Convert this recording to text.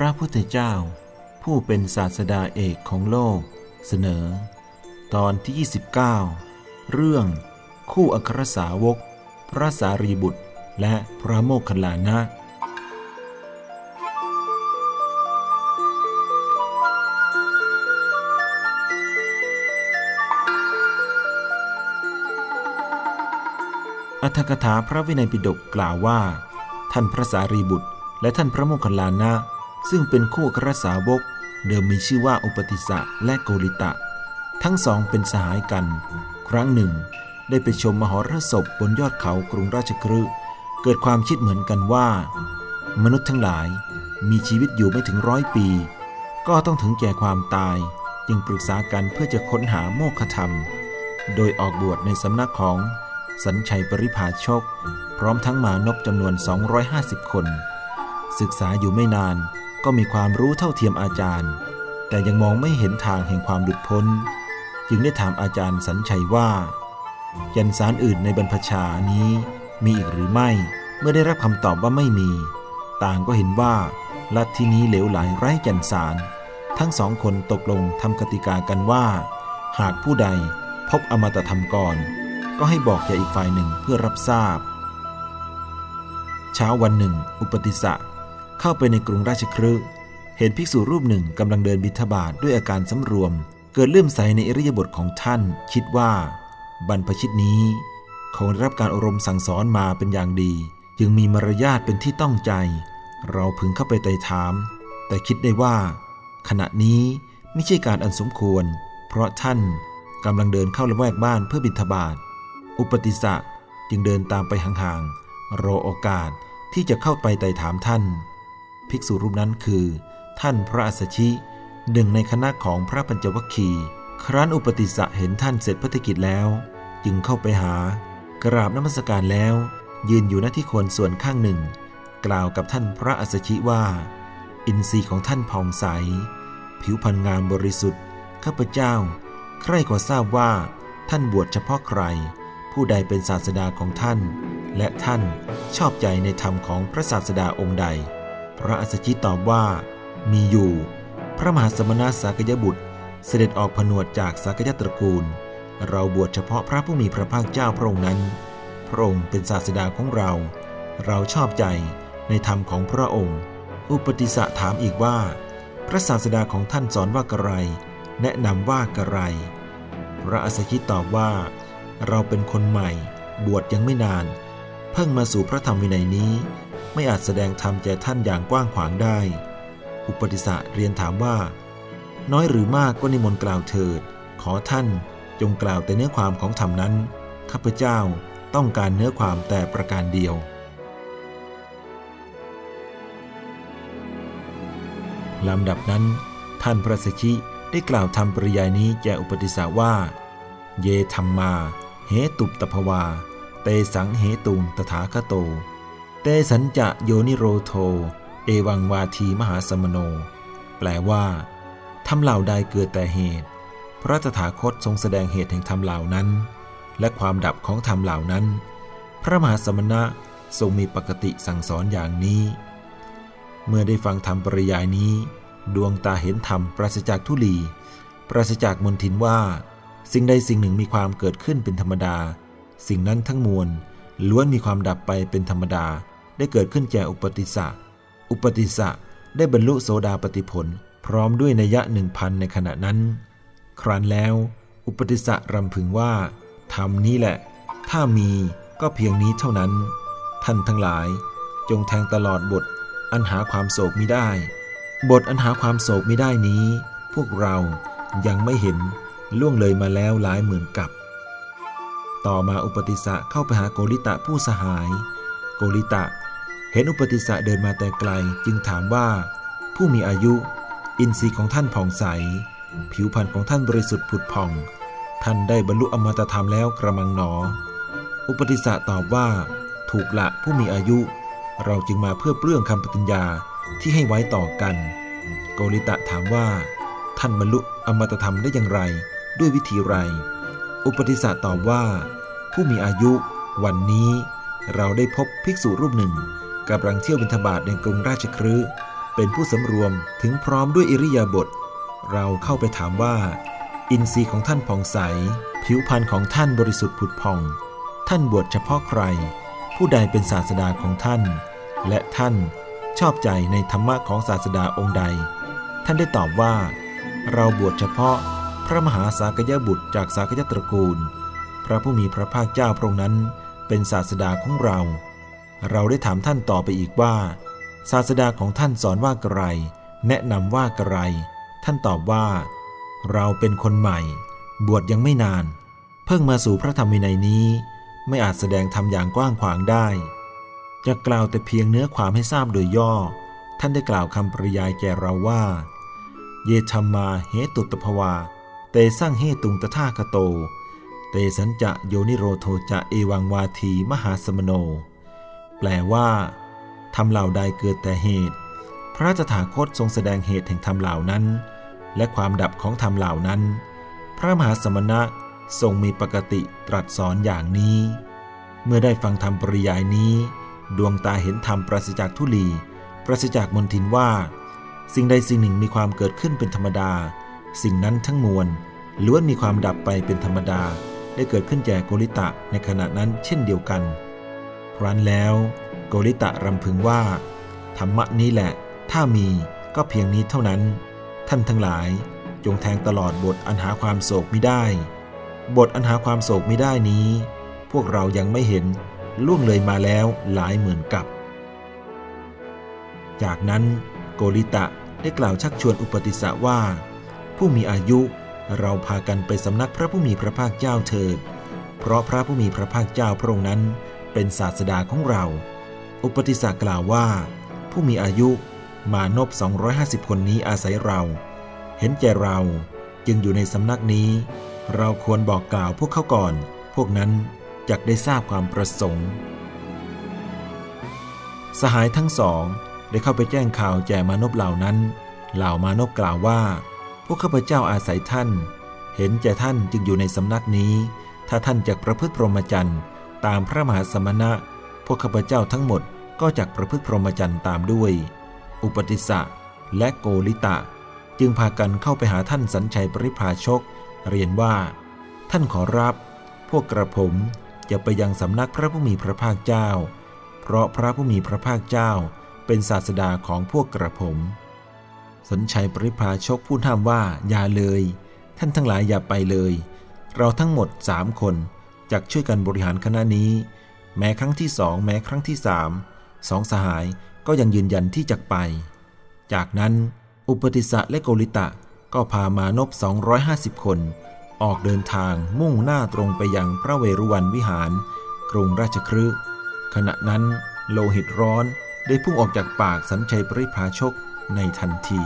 ระพุทธเจ้า ผู้เป็นศาสดาเอกของโลก เสนอ ตอนที่ 29 เรื่อง คู่อัครสาวก พระสารีบุตร และพระโมคคัลลานะอัธกถาพระวินัยปิฎกกล่าวว่า ท่านพระสารีบุตร และท่านพระโมคคัลลานะ ซึ่งเป็นคู่ครสาวก เดิมมีชื่อว่าอุปติสสะและโกริตะ ทั้งสองเป็นสหายกัน ครั้งหนึ่ง ได้ไปชมมหรสพบนยอดเขากรุงราชคฤห์เกิดความคิดเหมือนกันว่า มนุษย์ทั้งหลายมีชีวิตอยู่ไม่ถึงร้อยปี ก็ต้องถึงแก่ความตาย จึงปรึกษากันเพื่อจะค้นหาโมฆะธรรม โดยออกบวชในสำนักของสัญชัยปริภาชก พร้อมทั้งหมานพจำนวน 250 คน ศึกษาอยู่ไม่นาน ก็มีความรู้เท่าเทียมอาจารย์ แต่ยังมองไม่เห็นทางแห่งความหลุดพ้น จึงได้ถามอาจารย์สัญชัยว่า ยันสารอื่นในบรรพชานี้มีอีกหรือไม่ เมื่อได้รับคำตอบว่าไม่มี ต่างก็เห็นว่าลัทธินี้เหลวไหลไร้ยันสาร ทั้งสองคนตกลงทำกติกากันว่า หากผู้ใดพบอมตะธรรมก่อน ก็ให้บอกแก่อีกฝ่ายหนึ่งเพื่อรับทราบ เช้าวันหนึ่ง อุปติสะ เข้าไปในกรุงราชคฤห์เห็นภิกษุรูปหนึ่งกำลังเดินบิณฑบาตด้วยอาการสำรวม เกิดเลื่อมใสในอริยบทของท่าน คิดว่า บรรพชิตนี้คงได้รับการอบรมสั่งสอนมาเป็นอย่างดี จึงมีมารยาทเป็นที่ต้องใจ เราพึงเข้าไปไต่ถาม แต่คิดได้ว่า ขณะนี้ไม่ใช่การอันสมควร เพราะท่านกำลังเดินเข้าละแวกบ้านเพื่อบิณฑบาตอุปติสะจึงเดินตามไปห่างๆรอโอกาสที่จะเข้าไปไต่ถามท่าน ภิกษุรูปนั้นคือ ท่านพระอัสชิหนึ่งในคณะของพระปัญจวัคคีย์ครั้นอุปติสะเห็นท่านเสร็จพัฒกิจแล้ว จึงเข้าไปหา กราบนมัสการแล้ว ยืนอยู่หน้าที่คนส่วนข้างหนึ่ง กล่าวกับท่านพระอัสชิว่า อินทรีย์ของท่านผ่องใส ผิวพรรณงามบริสุทธิ์ข้าพเจ้า ใครขอทราบว่าท่านบวชเฉพาะใคร ผู้ใดเป็นศาสดาของท่าน และท่านชอบใจในธรรมของพระศาสดาองค์ใด พระอัสสชิตอบว่า มีอยู่ พระมหาสมณะสากยบุตร เสด็จออกผนวดจากสากยตระกูล เราบวชเฉพาะพระผู้มีพระภาคเจ้าพระองค์นั้น พระองค์เป็นศาสดาของเรา เราชอบใจในธรรมของพระองค์ อุปติสะถามอีกว่า พระศาสดาของท่านสอนว่ากระไร แนะนำว่ากระไร พระอัสสชิตอบว่า เราเป็นคนใหม่ บวชยังไม่นาน เพิ่งมาสู่พระธรรมวินัยนี้ ไม่อาจแสดงธรรมแก่ท่านอย่างกว้างขวางได้ อุปติสะเรียนถามว่า น้อยหรือมากก็นิมนต์กล่าวเถิด ขอท่านจงกล่าวแต่เนื้อความของธรรมนั้น ข้าพเจ้าต้องการเนื้อความแต่ประการเดียว ลำดับนั้น ท่านพระสชิได้กล่าวทำปริยายนี้แก่อุปติสาว่า เยธรรมมา เหตุปตภวา เตสังเหตุงตถาคโต ตสัญจะโยนิโรโท เอวังวาทีมหาสมโน แปลว่าทำเหล่าใดเกิดแต่เหตุ พระตถาคตทรงแสดงเหตุแห่งธรรมเหล่านั้น และความดับของธรรมเหล่านั้น พระมหาสมณะทรงมีปกติสั่งสอนอย่างนี้ เมื่อได้ฟังธรรมปริยายนี้ ดวงตาเห็นธรรมปราศจากทุลี ปราศจากมนทินว่า สิ่งใดสิ่งหนึ่งมีความเกิดขึ้นเป็นธรรมดา สิ่งนั้นทั้งมวลล้วนมีความดับไปเป็นธรรมดา ได้เกิดขึ้นแก่อุปติสสะอุปติสสะได้บรรลุโสดาปติผล พร้อมด้วยนัยะหนึ่งพันในขณะนั้น ครั้นแล้ว อุปติสสะรำพึงว่าธรรมนี้แหละ ถ้ามีก็เพียงนี้เท่านั้น ท่านทั้งหลาย จงแทงตลอดบท อันหาความโศกมิได้ บทอันหาความโศกมิได้นี้ พวกเรายังไม่เห็นล่วงเลยมาแล้วหลายหมื่นกับ ต่อมาอุปติสสะเข้าไปหาโกริตะผู้สหาย โกริตะ เห็นอุปติสสะเดินมาแต่ไกลจึงถามว่า ผู้มีอายุ อินทรีย์ของท่านผ่องใส ผิวพรรณของท่านบริสุทธิ์ผุดผ่อง ท่านได้บรรลุอมตะธรรมแล้วกระมังหนอ อุปติสสะตอบว่า ถูกละผู้มีอายุ เราจึงมาเพื่อเปลื้องคำปฏิญญาที่ให้ไว้ต่อกัน โกริตะถามว่า ท่านบรรลุอมตะธรรมได้อย่างไร ด้วยวิธีไร อุปติสสะตอบว่า ผู้มีอายุ วันนี้เราได้พบภิกษุรูปหนึ่ง กำลังเที่ยวบิณฑบาตในกรุงราชครืเป็นผู้สำรวมถึงพร้อมด้วยอิริยาบถเราเข้าไปถามว่า อินทรีย์ของท่านผ่องใส ผิวพรรณของท่านบริสุทธิ์ผุดผ่อง ท่านบวชเฉพาะใคร ผู้ใดเป็นศาสดาของท่าน และท่านชอบใจในธรรมะของศาสดาองค์ใด ท่านได้ตอบว่า เราบวชเฉพาะพระมหาสากยบุตรจากสากยตระกูล พระผู้มีพระภาคเจ้าพระองค์นั้น เป็นศาสดาของเรา เราได้ถามท่านต่อไปอีกว่า ศาสดาของท่านสอนว่าไกรแนะนำว่าไกรท่านตอบว่า เราเป็นคนใหม่ บวชยังไม่นาน เพิ่งมาสู่พระธรรมวินัยนี้ ไม่อาจแสดงธรรมอย่างกว้างขวางได้ จะกล่าวแต่เพียงเนื้อความให้ทราบโดยย่อ ท่านได้กล่าวคำปริยายแก่เราว่า เยธรรมาเหตุตภวา เตสร้างเหตุงตถาคโต เตสัญจะโยนิโรโทจะเอวังวาทีมหาสมโน แปลว่าทำเหล่าใดเกิดแต่เหตุ พระตถาคตทรงแสดงเหตุแห่งธรรมเหล่านั้น และความดับของธรรมเหล่านั้น พระมหาสมณะทรงมีปกติตรัสสอนอย่างนี้ เมื่อได้ฟังธรรมปริยายนี้ ดวงตาเห็นธรรมปราศจากทุลี ปราศจากมนทินว่า สิ่งใดสิ่งหนึ่งมีความเกิดขึ้นเป็นธรรมดา สิ่งนั้นทั้งมวลล้วนมีความดับไปเป็นธรรมดา ได้เกิดขึ้นแก่โกริตะในขณะนั้นเช่นเดียวกัน ครั้นแล้ว โกริตะรำพึงว่า ธรรมะนี้แหละ ถ้ามีก็เพียงนี้เท่านั้น ท่านทั้งหลาย จงแทงตลอดบทอันหาความโศกไม่ได้ บทอันหาความโศกไม่ได้นี้ พวกเรายังไม่เห็นล่วงเลยมาแล้วหลายหมื่นกับ จากนั้นโกริตะได้กล่าวชักชวนอุปติสสะว่า ผู้มีอายุเราพากันไปสำนักพระผู้มีพระภาคเจ้าเถิด เพราะพระผู้มีพระภาคเจ้าพระองค์นั้น เป็นศาสดาของเรา อุปติสสะกล่าวว่า ผู้มีอายุมานพ250 คนนี้อาศัยเรา เห็นแก่เราจึงอยู่ในสำนักนี้ เราควรบอกกล่าวพวกเขาก่อน พวกนั้นจะได้ทราบความประสงค์ สหายทั้งสองได้เข้าไปแจ้งข่าวแก่มานพเหล่านั้น เหล่ามานพกล่าวว่า พวกข้าพเจ้าอาศัยท่าน เห็นแก่ท่านจึงอยู่ในสำนักนี้ ถ้าท่านจะประพฤติพรหมจรรย์ ตามพระมหาสมณะ พวกข้าพเจ้าทั้งหมดก็จักประพฤติพรหมจรรย์ตามด้วย อุปติสสะและโกลิตะ จึงพากันเข้าไปหาท่านสัญชัยปริพาชก เรียนว่า ท่านขอรับ พวกกระผมจะไปยังสำนักพระผู้มีพระภาคเจ้า เพราะพระผู้มีพระภาคเจ้าเป็นศาสดาของพวกกระผม สัญชัยปริพาชกพูดห้ามว่าอย่าเลย ท่านทั้งหลายอย่าไปเลย เราทั้งหมดสามคน จักช่วยกันบริหารคณะนี้ แม้ครั้งที่สองแม้ครั้งที่สามสองสหายก็ยังยืนยันที่จะไป จากนั้นอุปติสะและโกริตะก็พามานพ250 คน ออกเดินทางมุ่งหน้าตรงไปยังพระเวรุวันวิหาร กรุงราชครืขณะนั้นโลหิตร้อนได้พุ่งออกจากปากสัญชัยปริพาชกในทันที